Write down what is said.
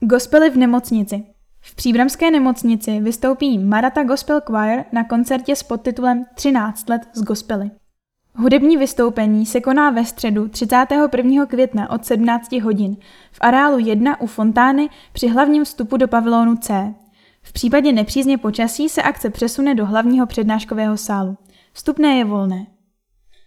Gospely v nemocnici. V příbramské nemocnici vystoupí Marata Gospel Choir na koncertě s podtitulem 13 let z gospely. Hudební vystoupení se koná ve středu 31. května od 17 hodin v areálu 1 u fontány při hlavním vstupu do pavilonu C. V případě nepřízně počasí se akce přesune do hlavního přednáškového sálu. Vstupné je volné.